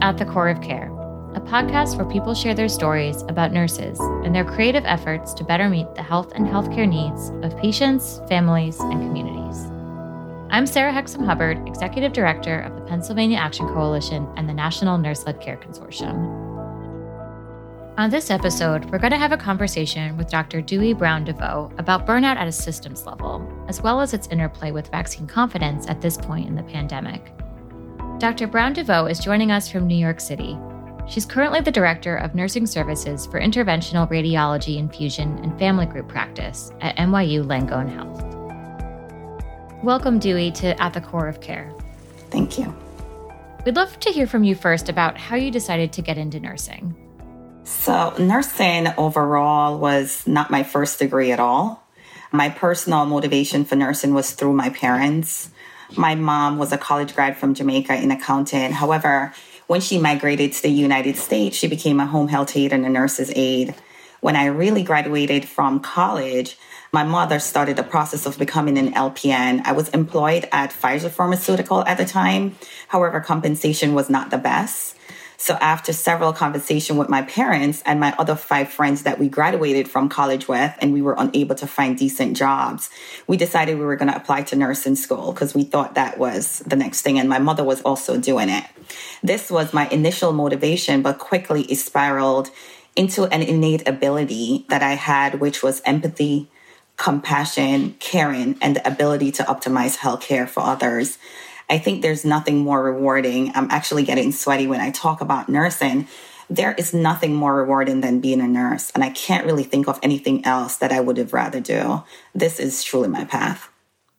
At the Core of Care, a podcast where people share their stories about nurses and their creative efforts to better meet the health and healthcare needs of patients, families, and communities. I'm Sarah Hexem Hubbard, Executive Director of the Pennsylvania Action Coalition and the National Nurse Led Care Consortium. On this episode, we're going to have a conversation with Dr. Dewi Brown DeVeaux about burnout at a systems level, as well as its interplay with vaccine confidence at this point in the pandemic. Dr. Brown DeVeaux is joining us from New York City. She's currently the Director of Nursing Services for Interventional Radiology Infusion and Family Group Practice at NYU Langone Health. Welcome, Dewi, to At the Core of Care. Thank you. We'd love to hear from you first about how you decided to get into nursing. So, nursing overall was not my first degree at all. My personal motivation for nursing was through my parents. My mom was a college grad from Jamaica in accounting. However, when she migrated to the United States, she became a home health aide and a nurse's aide. When I really graduated from college, my mother started the process of becoming an LPN. I was employed at Pfizer Pharmaceutical at the time. However, compensation was not the best. So after several conversation with my parents and my other five friends that we graduated from college with, and we were unable to find decent jobs, we decided we were going to apply to nursing school because we thought that was the next thing. And my mother was also doing it. This was my initial motivation, but quickly it spiraled into an innate ability that I had, which was empathy, compassion, caring, and the ability to optimize healthcare for others. I think there's nothing more rewarding. I'm actually getting sweaty when I talk about nursing. There is nothing more rewarding than being a nurse. And I can't really think of anything else that I would have rather do. This is truly my path.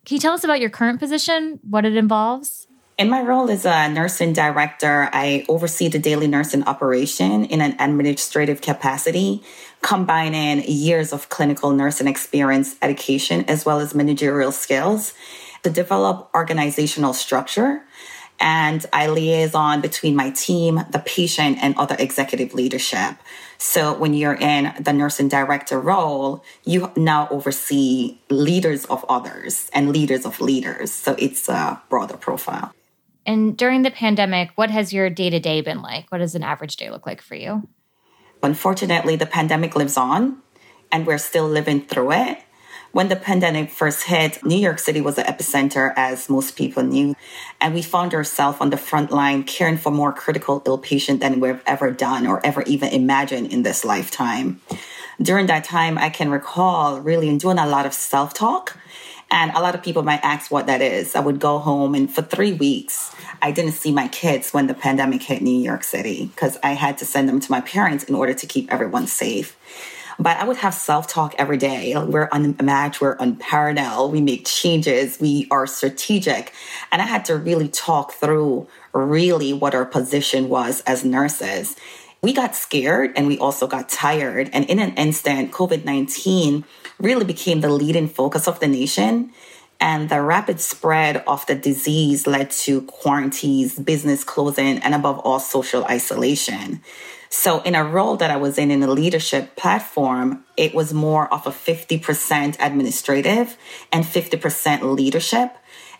Can you tell us about your current position, what it involves? In my role as a nursing director, I oversee the daily nursing operation in an administrative capacity, combining years of clinical nursing experience, education, as well as managerial skills to develop organizational structure and I liaison between my team, the patient, and other executive leadership. So when you're in the nursing director role, you now oversee leaders of others and leaders of leaders. So it's a broader profile. And during the pandemic, what has your day to day been like? What does an average day look like for you? Unfortunately, the pandemic lives on and we're still living through it. When the pandemic first hit, New York City was the epicenter, as most people knew. And we found ourselves on the front line caring for more critical ill patients than we've ever done or ever even imagined in this lifetime. During that time, I can recall really doing a lot of self talk. And a lot of people might ask what that is. I would go home, and for three weeks, I didn't see my kids when the pandemic hit New York City because I had to send them to my parents in order to keep everyone safe. But I would have self talk every day. We're unmatched, we're unparalleled, we make changes, we are strategic. And I had to really talk through really what our position was as nurses. We got scared and we also got tired. And in an instant, COVID 19 really became the leading focus of the nation. And the rapid spread of the disease led to quarantines, business closing, and above all, social isolation. So, in a role that I was in in a leadership platform, it was more of a 50% administrative and 50% leadership.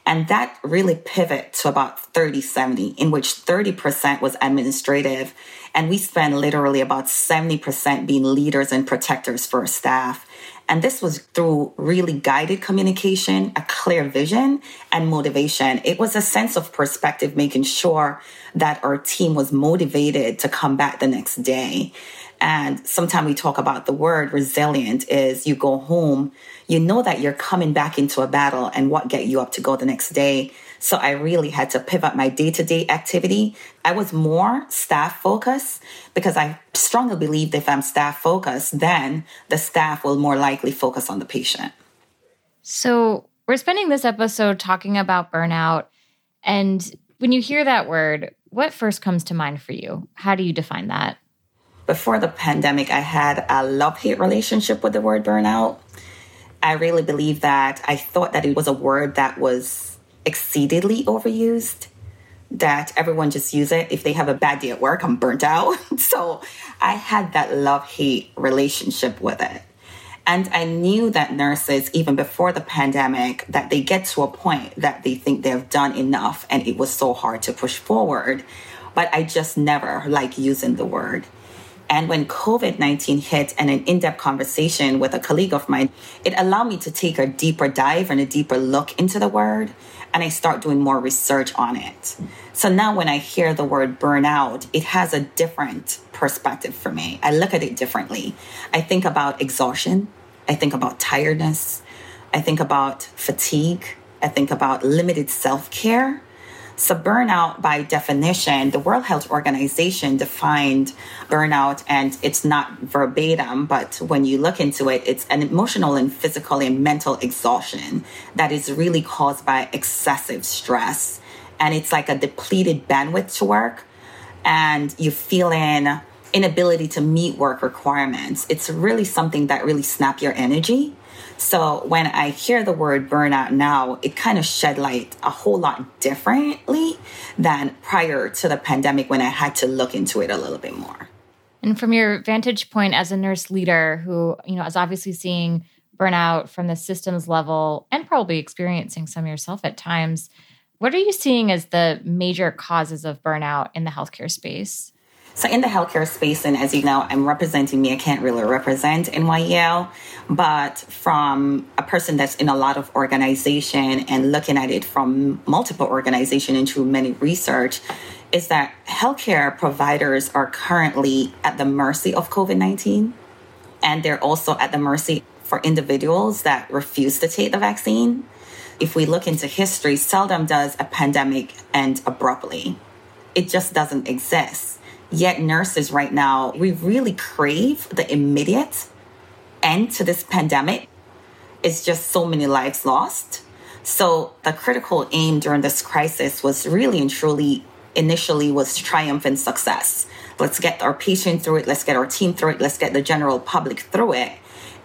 And that really pivot to about 30 70, in which 30% was administrative. And we spent literally about 70% being leaders and protectors for our staff. And this was through really guided communication, a clear vision, and motivation. It was a sense of perspective, making sure that our team was motivated to come back the next day. And sometimes we talk about the word resilient is you go home, you know that you're coming back into a battle and what get you up to go the next day. So I really had to pivot my day to day activity. I was more staff focused because I strongly believe if I'm staff focused, then the staff will more likely focus on the patient. So we're spending this episode talking about burnout. And when you hear that word, what first comes to mind for you? How do you define that? Before the pandemic, I had a love hate relationship with the word burnout. I really believe that I thought that it was a word that was exceedingly overused, that everyone just use it. If they have a bad day at work, I'm burnt out. so I had that love hate relationship with it. And I knew that nurses, even before the pandemic, that they get to a point that they think they've done enough and it was so hard to push forward. but I just never like using the word. And when COVID 19 hit and an in depth conversation with a colleague of mine, it allowed me to take a deeper dive and a deeper look into the word. And I start doing more research on it. So now when I hear the word burnout, it has a different perspective for me. I look at it differently. I think about exhaustion, I think about tiredness, I think about fatigue, I think about limited self care. So, burnout, by definition, the World Health Organization defined burnout, and it's not verbatim, but when you look into it, it's an emotional and physical and mental exhaustion that is really caused by excessive stress. And it's like a depleted bandwidth to work, and you feel in inability to meet work requirements. It's really something that really snap your energy so when I hear the word burnout now, it kind of shed light a whole lot differently than prior to the pandemic when I had to look into it a little bit more. And from your vantage point as a nurse leader who, you know, is obviously seeing burnout from the systems level and probably experiencing some yourself at times, what are you seeing as the major causes of burnout in the healthcare space? So in the healthcare space, and as you know, I'm representing me. I can't really represent NYEL, but from a person that's in a lot of organization and looking at it from multiple organization and through many research, is that healthcare providers are currently at the mercy of COVID-19. And they're also at the mercy for individuals that refuse to take the vaccine. If we look into history, seldom does a pandemic end abruptly. It just doesn't exist Yet, nurses right now, we really crave the immediate end to this pandemic. It's just so many lives lost. So, the critical aim during this crisis was really and truly initially was triumph and success. Let's get our patient through it, let's get our team through it, let's get the general public through it.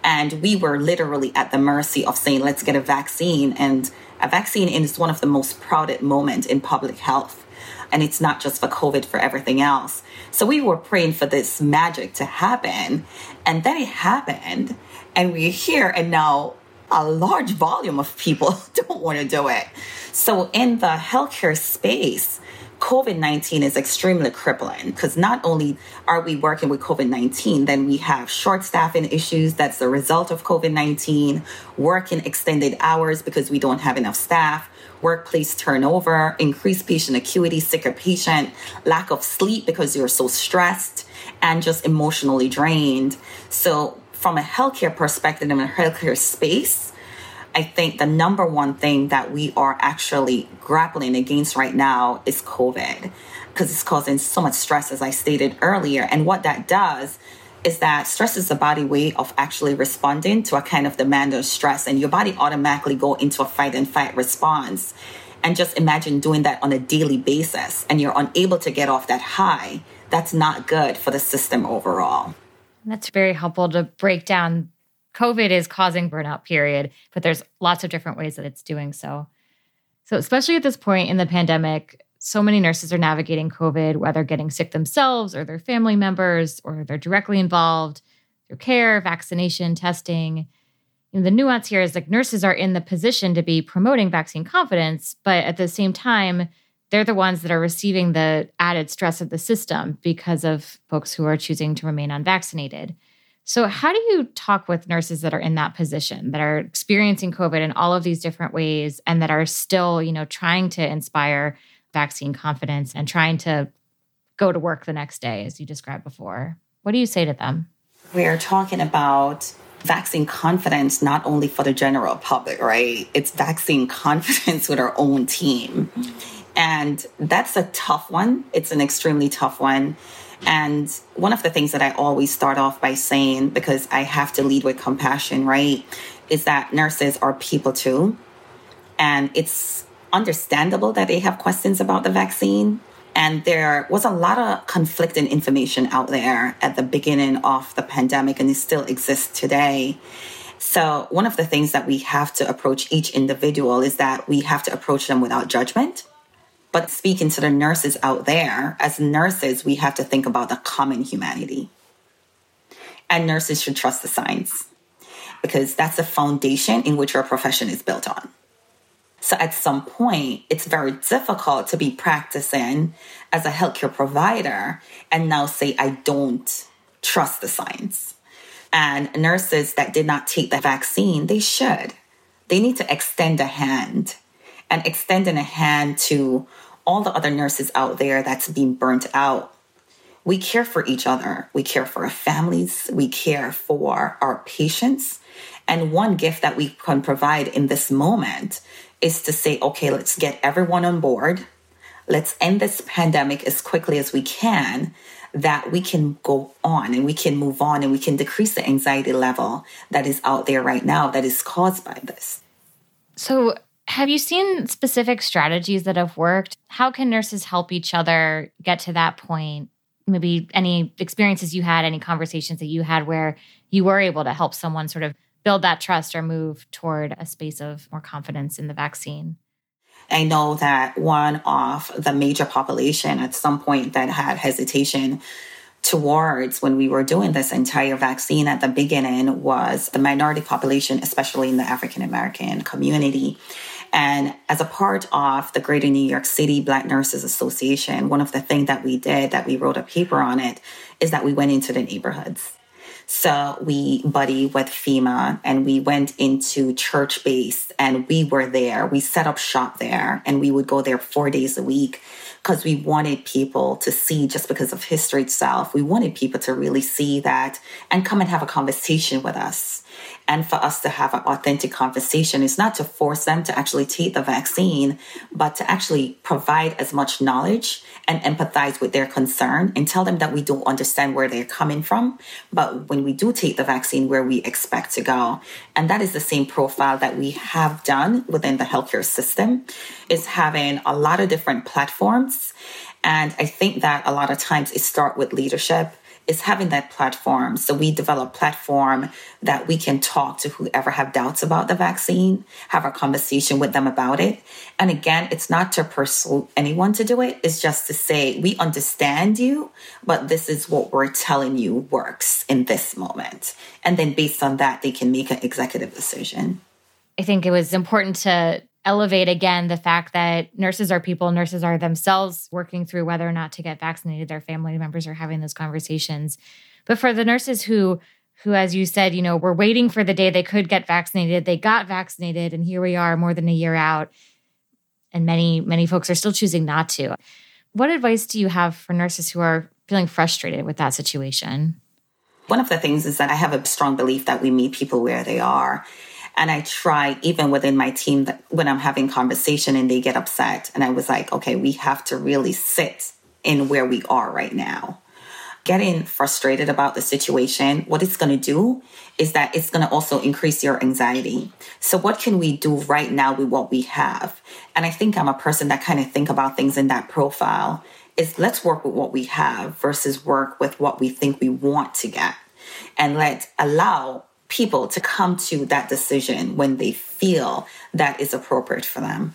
And we were literally at the mercy of saying, let's get a vaccine. And a vaccine is one of the most proudest moments in public health. And it's not just for COVID, for everything else. So we were praying for this magic to happen. And then it happened. And we're here. And now a large volume of people don't want to do it. So in the healthcare space, COVID 19 is extremely crippling because not only are we working with COVID 19, then we have short staffing issues that's the result of COVID 19, working extended hours because we don't have enough staff, workplace turnover, increased patient acuity, sicker patient, lack of sleep because you're so stressed and just emotionally drained. So, from a healthcare perspective in a healthcare space, I think the number one thing that we are actually grappling against right now is COVID because it's causing so much stress, as I stated earlier. And what that does is that stress is the body way of actually responding to a kind of demand or stress and your body automatically go into a fight and fight response. And just imagine doing that on a daily basis and you're unable to get off that high. That's not good for the system overall. That's very helpful to break down covid is causing burnout period but there's lots of different ways that it's doing so so especially at this point in the pandemic so many nurses are navigating COVID, whether getting sick themselves or their family members, or they're directly involved through care, vaccination, testing. The nuance here is like nurses are in the position to be promoting vaccine confidence, but at the same time, they're the ones that are receiving the added stress of the system because of folks who are choosing to remain unvaccinated. So, how do you talk with nurses that are in that position, that are experiencing COVID in all of these different ways, and that are still, you know, trying to inspire vaccine confidence and trying to go to work the next day, as you described before. What do you say to them? We are talking about vaccine confidence not only for the general public, right? It's vaccine confidence with our own team. And that's a tough one. It's an extremely tough one. And one of the things that I always start off by saying, because I have to lead with compassion, right, is that nurses are people too. And it's understandable that they have questions about the vaccine. And there was a lot of conflicting information out there at the beginning of the pandemic, and it still exists today. So, one of the things that we have to approach each individual is that we have to approach them without judgment. But speaking to the nurses out there, as nurses, we have to think about the common humanity. And nurses should trust the science because that's the foundation in which our profession is built on. So at some point, it's very difficult to be practicing as a healthcare provider and now say, I don't trust the science. And nurses that did not take the vaccine, they should. They need to extend a hand and extending a hand to all the other nurses out there that's being burnt out. We care for each other. We care for our families. We care for our patients. And one gift that we can provide in this moment is to say, okay, let's get everyone on board. Let's end this pandemic as quickly as we can that we can go on and we can move on and we can decrease the anxiety level that is out there right now that is caused by this. So, have you seen specific strategies that have worked? How can nurses help each other get to that point? Maybe any experiences you had, any conversations that you had where you were able to help someone sort of build that trust or move toward a space of more confidence in the vaccine? I know that one of the major population at some point that had hesitation towards when we were doing this entire vaccine at the beginning was the minority population, especially in the African American community. And as a part of the Greater New York City Black Nurses Association, one of the things that we did, that we wrote a paper on it, is that we went into the neighborhoods so we buddy with FEMA and we went into church base and we were there. We set up shop there and we would go there four days a week because we wanted people to see just because of history itself. We wanted people to really see that and come and have a conversation with us and for us to have an authentic conversation is not to force them to actually take the vaccine, but to actually provide as much knowledge and empathize with their concern and tell them that we don't understand where they're coming from. But when we do take the vaccine, where we expect to go. And that is the same profile that we have done within the healthcare system, is having a lot of different platforms. And I think that a lot of times it starts with leadership is having that platform. So we develop platform that we can talk to whoever have doubts about the vaccine, have a conversation with them about it. And again, it's not to persuade anyone to do it. It's just to say, we understand you, but this is what we're telling you works in this moment. And then based on that, they can make an executive decision. I think it was important to elevate again the fact that nurses are people, nurses are themselves working through whether or not to get vaccinated. Their family members are having those conversations. But for the nurses who who as you said, you know, were waiting for the day they could get vaccinated, they got vaccinated and here we are more than a year out and many many folks are still choosing not to. What advice do you have for nurses who are feeling frustrated with that situation? One of the things is that I have a strong belief that we meet people where they are and I try, even within my team, that when I'm having conversation and they get upset, and I was like, okay, we have to really sit in where we are right now. Getting frustrated about the situation, what it's going to do is that it's going to also increase your anxiety. So, what can we do right now with what we have? And I think I'm a person that kind of think about things in that profile. Is let's work with what we have versus work with what we think we want to get, and let allow people to come to that decision when they feel that is appropriate for them.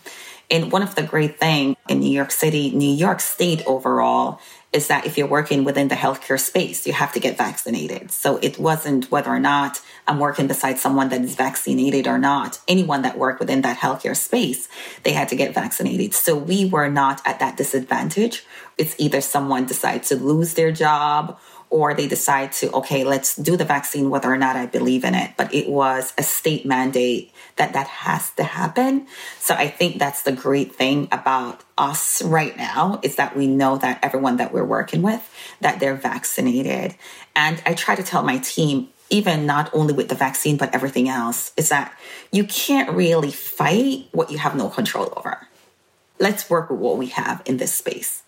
And one of the great things in New York City, New York State overall, is that if you're working within the healthcare space, you have to get vaccinated. So it wasn't whether or not I'm working beside someone that is vaccinated or not. Anyone that worked within that healthcare space, they had to get vaccinated. So we were not at that disadvantage. It's either someone decides to lose their job or they decide to, okay, let's do the vaccine whether or not I believe in it. But it was a state mandate that that has to happen. So I think that's the great thing about us right now is that we know that everyone that we're working with, that they're vaccinated. And I try to tell my team, even not only with the vaccine, but everything else, is that you can't really fight what you have no control over. Let's work with what we have in this space.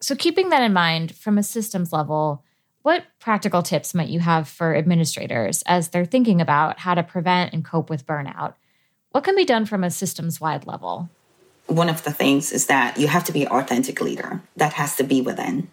So, keeping that in mind from a systems level, what practical tips might you have for administrators as they're thinking about how to prevent and cope with burnout? What can be done from a systems wide level? One of the things is that you have to be an authentic leader. That has to be within.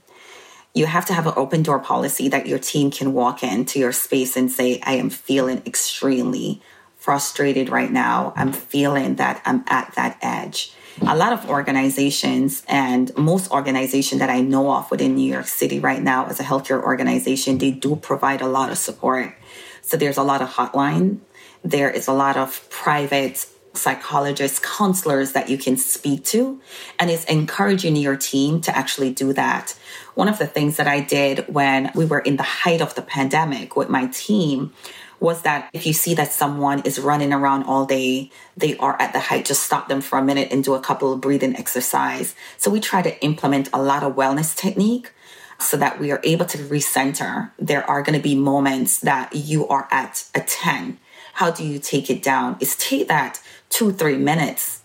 You have to have an open door policy that your team can walk into your space and say, I am feeling extremely frustrated right now. I'm feeling that I'm at that edge a lot of organizations and most organizations that I know of within New York City right now as a healthcare organization, they do provide a lot of support. So there's a lot of hotline. There is a lot of private psychologists, counselors that you can speak to, and it's encouraging your team to actually do that. One of the things that I did when we were in the height of the pandemic with my team was that if you see that someone is running around all day, they are at the height, just stop them for a minute and do a couple of breathing exercise. So we try to implement a lot of wellness technique so that we are able to recenter. There are going to be moments that you are at a 10. How do you take it down? Is take that two, three minutes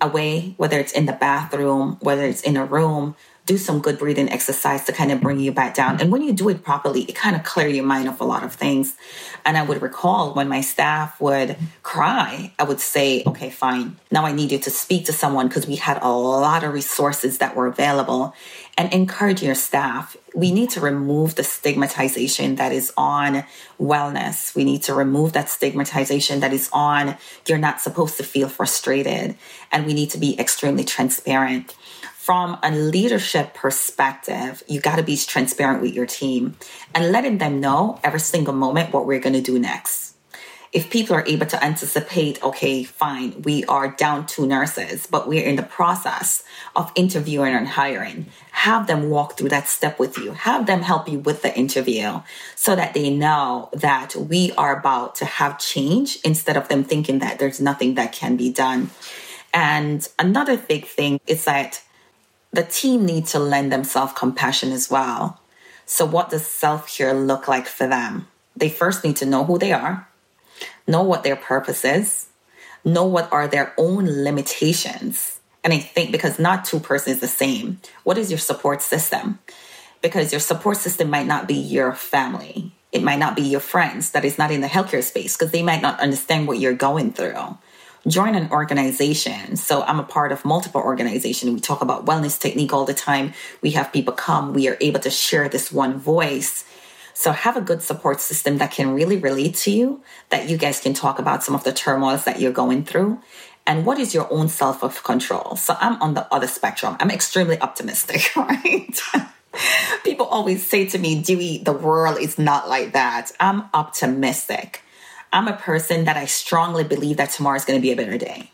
away, whether it's in the bathroom, whether it's in a room, do some good breathing exercise to kind of bring you back down. And when you do it properly, it kind of clear your mind of a lot of things. And I would recall when my staff would cry, I would say, okay, fine. Now I need you to speak to someone because we had a lot of resources that were available and encourage your staff. We need to remove the stigmatization that is on wellness. We need to remove that stigmatization that is on you're not supposed to feel frustrated. And we need to be extremely transparent from a leadership perspective, you got to be transparent with your team and letting them know every single moment what we're going to do next. If people are able to anticipate, okay, fine, we are down two nurses, but we're in the process of interviewing and hiring, have them walk through that step with you. Have them help you with the interview so that they know that we are about to have change instead of them thinking that there's nothing that can be done. And another big thing is that the team need to lend themselves compassion as well. So, what does self care look like for them? They first need to know who they are, know what their purpose is, know what are their own limitations. And I think because not two persons the same, what is your support system? Because your support system might not be your family. It might not be your friends that is not in the healthcare space because they might not understand what you're going through join an organization. So I'm a part of multiple organizations. We talk about wellness technique all the time. We have people come. We are able to share this one voice. So have a good support system that can really relate to you, that you guys can talk about some of the turmoils that you're going through. And what is your own self of control? So I'm on the other spectrum. I'm extremely optimistic, right? People always say to me, Dewi, the world is not like that. I'm optimistic. I'm a person that I strongly believe that tomorrow is going to be a better day.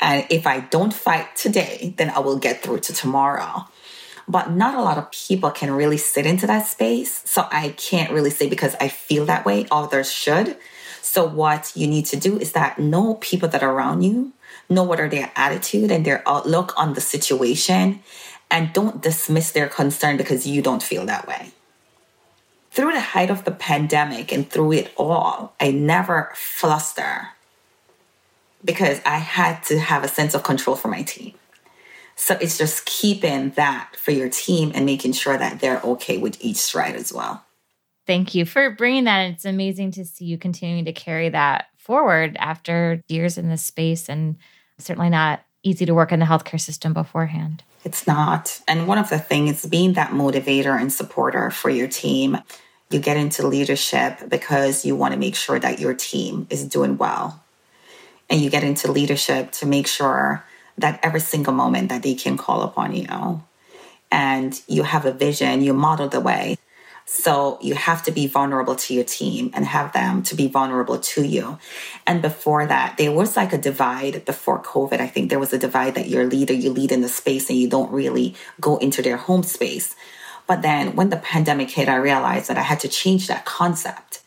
And if I don't fight today, then I will get through to tomorrow. But not a lot of people can really sit into that space. So I can't really say because I feel that way, others should. So what you need to do is that know people that are around you, know what are their attitude and their outlook on the situation, and don't dismiss their concern because you don't feel that way through the height of the pandemic and through it all, I never fluster because I had to have a sense of control for my team. So it's just keeping that for your team and making sure that they're okay with each stride as well. Thank you for bringing that. It's amazing to see you continuing to carry that forward after years in this space and certainly not easy to work in the healthcare system beforehand. It's not. And one of the things being that motivator and supporter for your team you get into leadership because you want to make sure that your team is doing well. And you get into leadership to make sure that every single moment that they can call upon you. And you have a vision, you model the way. So you have to be vulnerable to your team and have them to be vulnerable to you. And before that, there was like a divide before COVID. I think there was a divide that you're a leader, you lead in the space and you don't really go into their home space. But then when the pandemic hit, I realized that I had to change that concept.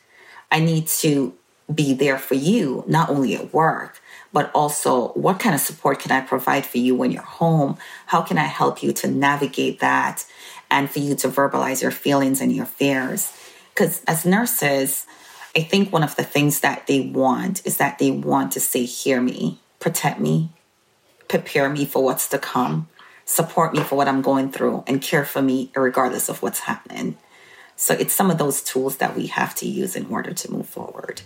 I need to be there for you, not only at work, but also what kind of support can I provide for you when you're home? How can I help you to navigate that and for you to verbalize your feelings and your fears? Because as nurses, I think one of the things that they want is that they want to say, hear me, protect me, prepare me for what's to come support me for what I'm going through and care for me regardless of what's happening. So it's some of those tools that we have to use in order to move forward.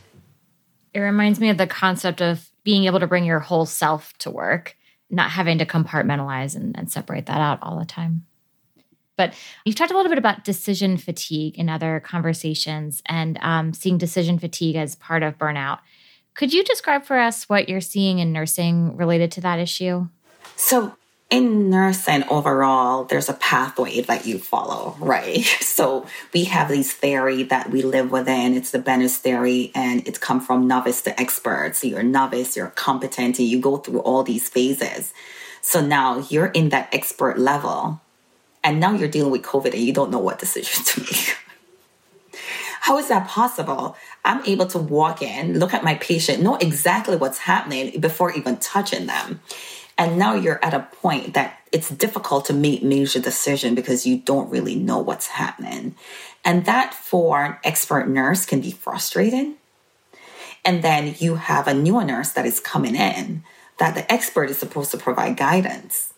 It reminds me of the concept of being able to bring your whole self to work, not having to compartmentalize and, and separate that out all the time. But you've talked a little bit about decision fatigue in other conversations and um, seeing decision fatigue as part of burnout. Could you describe for us what you're seeing in nursing related to that issue? So, in nursing overall, there's a pathway that you follow, right? So we have these theory that we live within. It's the Benner's theory, and it's come from novice to expert. So you're novice, you're competent, and you go through all these phases. So now you're in that expert level, and now you're dealing with COVID, and you don't know what decision to make. How is that possible? I'm able to walk in, look at my patient, know exactly what's happening before even touching them. And now you're at a point that it's difficult to make major decision because you don't really know what's happening. And that for an expert nurse can be frustrating. And then you have a newer nurse that is coming in that the expert is supposed to provide guidance.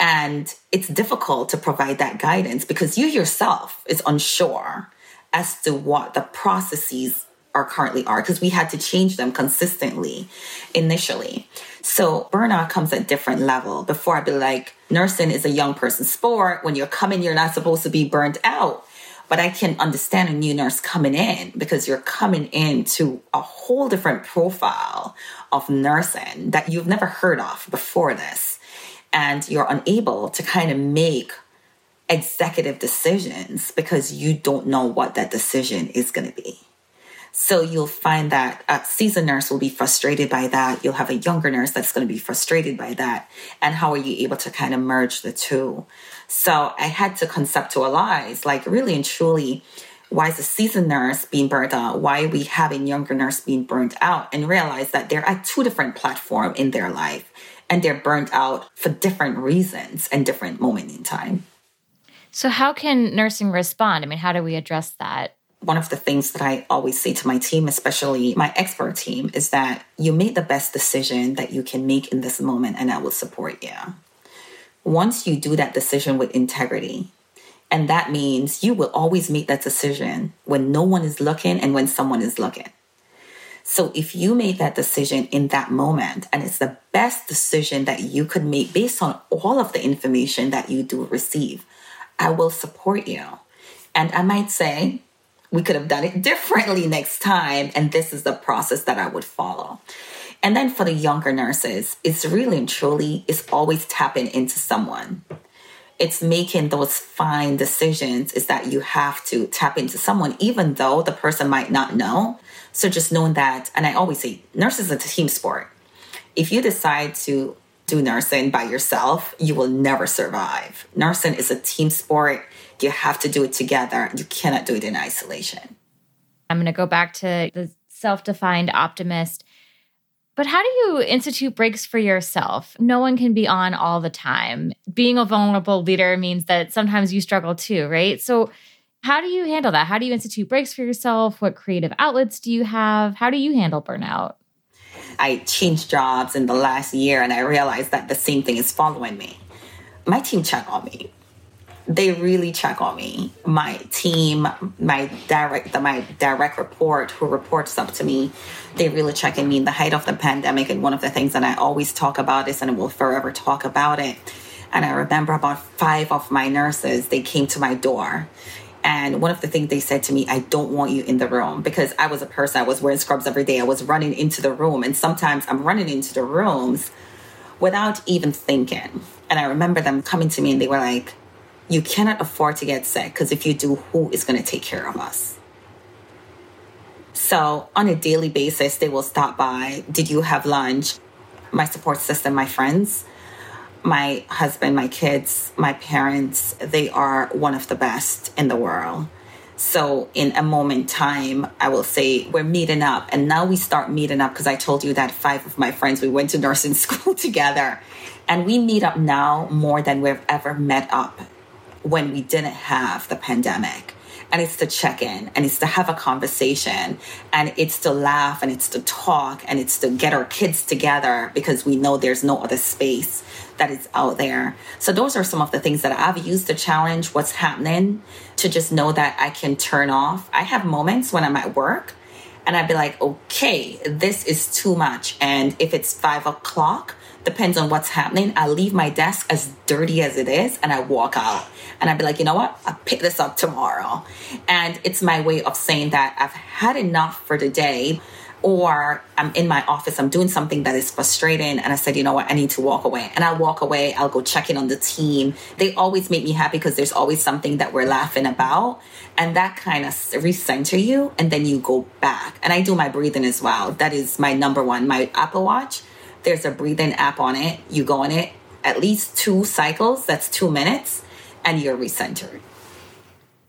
And it's difficult to provide that guidance because you yourself is unsure as to what the processes are currently are because we had to change them consistently initially. So burnout comes at different level. Before I'd be like, nursing is a young person's sport. When you're coming, you're not supposed to be burnt out. But I can understand a new nurse coming in because you're coming into a whole different profile of nursing that you've never heard of before this. And you're unable to kind of make executive decisions because you don't know what that decision is going to be. So you'll find that a seasoned nurse will be frustrated by that. You'll have a younger nurse that's going to be frustrated by that. And how are you able to kind of merge the two? So I had to conceptualize, like, really and truly, why is a seasoned nurse being burnt out? Why are we having younger nurse being burnt out? And realize that they're at two different platforms in their life and they're burnt out for different reasons and different moment in time. So how can nursing respond? I mean, how do we address that? One of the things that I always say to my team, especially my expert team, is that you made the best decision that you can make in this moment, and I will support you. Once you do that decision with integrity, and that means you will always make that decision when no one is looking and when someone is looking. So if you made that decision in that moment, and it's the best decision that you could make based on all of the information that you do receive, I will support you. And I might say, we could have done it differently next time. And this is the process that I would follow. And then for the younger nurses, it's really and truly, it's always tapping into someone. It's making those fine decisions is that you have to tap into someone, even though the person might not know. So just knowing that, and I always say, nurses is a team sport. If you decide to do nursing by yourself, you will never survive. Nursing is a team sport. You have to do it together. You cannot do it in isolation. I'm going to go back to the self defined optimist. But how do you institute breaks for yourself? No one can be on all the time. Being a vulnerable leader means that sometimes you struggle too, right? So, how do you handle that? How do you institute breaks for yourself? What creative outlets do you have? How do you handle burnout? I changed jobs in the last year and I realized that the same thing is following me. My team check on me. They really check on me. My team, my direct my direct report who reports up to me, they really check in me in the height of the pandemic. And one of the things that I always talk about is and will forever talk about it. And I remember about five of my nurses, they came to my door and one of the things they said to me, I don't want you in the room because I was a person, I was wearing scrubs every day. I was running into the room. And sometimes I'm running into the rooms without even thinking. And I remember them coming to me and they were like, You cannot afford to get sick because if you do, who is going to take care of us? So on a daily basis, they will stop by. Did you have lunch? My support system, my friends, my husband, my kids, my parents, they are one of the best in the world. So, in a moment time, I will say we're meeting up. And now we start meeting up because I told you that five of my friends, we went to nursing school together. And we meet up now more than we've ever met up when we didn't have the pandemic and it's to check in and it's to have a conversation and it's to laugh and it's to talk and it's to get our kids together because we know there's no other space that is out there. So those are some of the things that I've used to challenge what's happening to just know that I can turn off. I have moments when I'm at work and I'd be like, okay, this is too much. And if it's five o'clock, depends on what's happening. I leave my desk as dirty as it is and I walk out. And I'd be like, you know what? I'll pick this up tomorrow. And it's my way of saying that I've had enough for the day. or I'm in my office, I'm doing something that is frustrating, and I said, you know what, I need to walk away. And I walk away, I'll go check in on the team. They always make me happy because there's always something that we're laughing about. And that kind of recenter you, and then you go back. And I do my breathing as well. That is my number one. My Apple Watch, there's a breathing app on it. You go on it at least two cycles, that's two minutes, and you're recentered.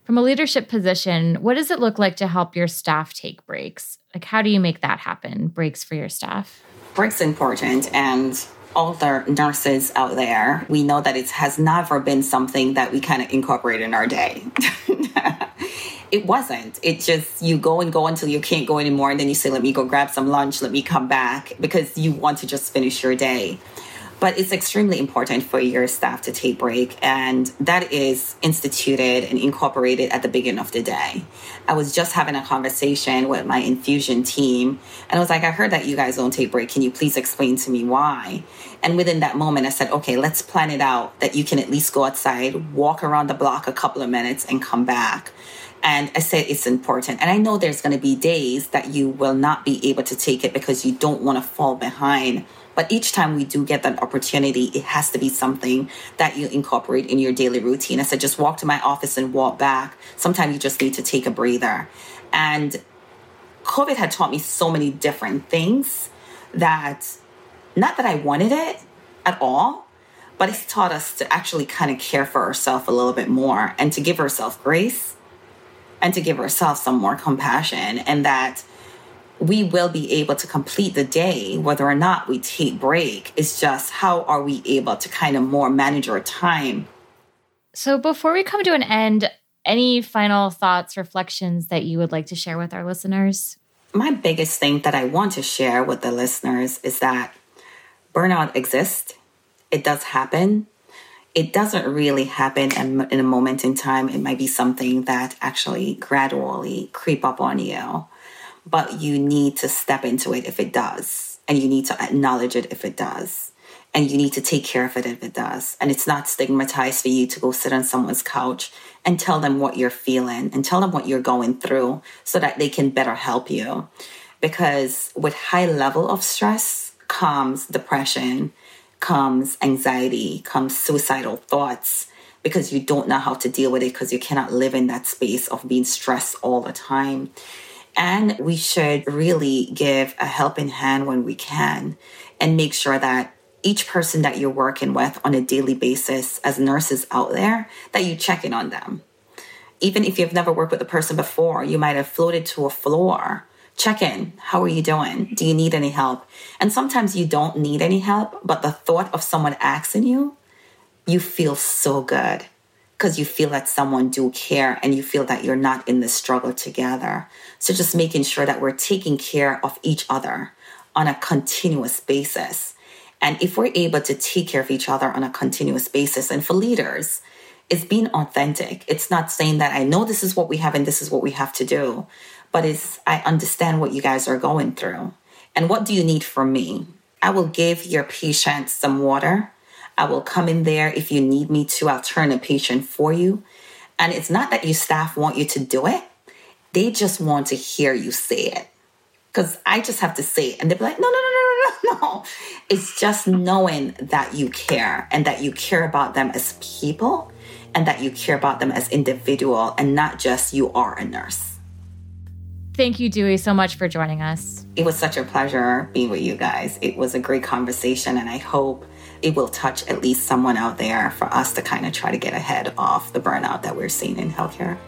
From a leadership position, what does it look like to help your staff take breaks? Like, how do you make that happen? Breaks for your staff? Breaks important. And all the nurses out there, we know that it has never been something that we kind of incorporate in our day. it wasn't. It just, you go and go until you can't go anymore. And then you say, let me go grab some lunch, let me come back because you want to just finish your day but it's extremely important for your staff to take break and that is instituted and incorporated at the beginning of the day. I was just having a conversation with my infusion team and i was like i heard that you guys don't take break. Can you please explain to me why? And within that moment i said okay let's plan it out that you can at least go outside walk around the block a couple of minutes and come back. And I said it's important. And I know there's going to be days that you will not be able to take it because you don't want to fall behind but each time we do get that opportunity, it has to be something that you incorporate in your daily routine. I said, just walk to my office and walk back. Sometimes you just need to take a breather. And COVID had taught me so many different things that not that I wanted it at all, but it's taught us to actually kind of care for ourselves a little bit more and to give ourselves grace and to give ourselves some more compassion and that we will be able to complete the day whether or not we take break. It's just how are we able to kind of more manage our time? So before we come to an end any final thoughts reflections that you would like to share with our listeners? My biggest thing that i want to share with the listeners is that burnout exists. It does happen. It doesn't really happen in, a moment in time. It might be something that actually gradually creep up on you but you need to step into it if it does. And you need to acknowledge it if it does. And you need to take care of it if it does. And it's not stigmatized for you to go sit on someone's couch and tell them what you're feeling and tell them what you're going through so that they can better help you. Because with high level of stress comes depression, comes anxiety, comes suicidal thoughts because you don't know how to deal with it because you cannot live in that space of being stressed all the time. And we should really give a helping hand when we can and make sure that each person that you're working with on a daily basis as nurses out there, that you check in on them. Even if you've never worked with a person before, you might have floated to a floor. Check in. How are you doing? Do you need any help? And sometimes you don't need any help, but the thought of someone asking you, you feel so good because you feel that someone do care and you feel that you're not in the struggle together. So just making sure that we're taking care of each other on a continuous basis. And if we're able to take care of each other on a continuous basis, and for leaders, it's being authentic. It's not saying that I know this is what we have and this is what we have to do, but it's I understand what you guys are going through. And what do you need from me? I will give your patient some water I will come in there if you need me to. I'll turn a patient for you. And it's not that your staff want you to do it, they just want to hear you say it. Because I just have to say it. And they'll be like, no, no, no, no, no, no. It's just knowing that you care and that you care about them as people and that you care about them as individual and not just you are a nurse. Thank you, Dewi, so much for joining us. It was such a pleasure being with you guys. It was a great conversation, and I hope it will touch at least someone out there for us to kind of try to get ahead of the burnout that we're seeing in healthcare.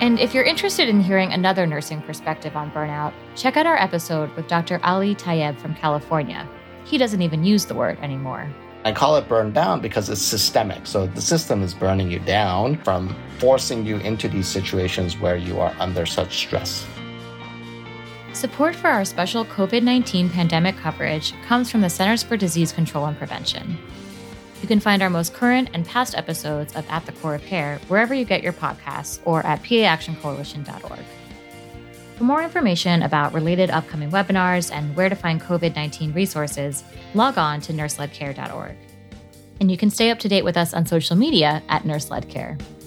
And if you're interested in hearing another nursing perspective on burnout, check out our episode with Dr. Ali Tayeb from California. He doesn't even use the word anymore. I call it burn down because it's systemic. So the system is burning you down from forcing you into these situations where you are under such stress. Support for our special COVID 19 pandemic coverage comes from the Centers for Disease Control and Prevention. You can find our most current and past episodes of At the Core of Care wherever you get your podcasts or at paactioncoalition.org. For more information about related upcoming webinars and where to find COVID 19 resources, log on to nurseledcare.org. And you can stay up to date with us on social media at nurseledcare. Care.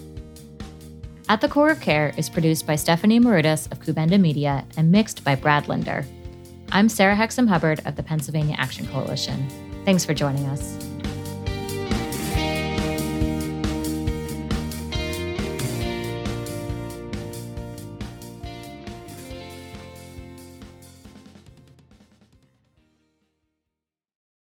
At the Core of Care is produced by Stephanie Marudas of Kouvenda Media and mixed by Brad Linder. I'm Sarah Hexem Hubbard of the Pennsylvania Action Coalition. Thanks for joining us.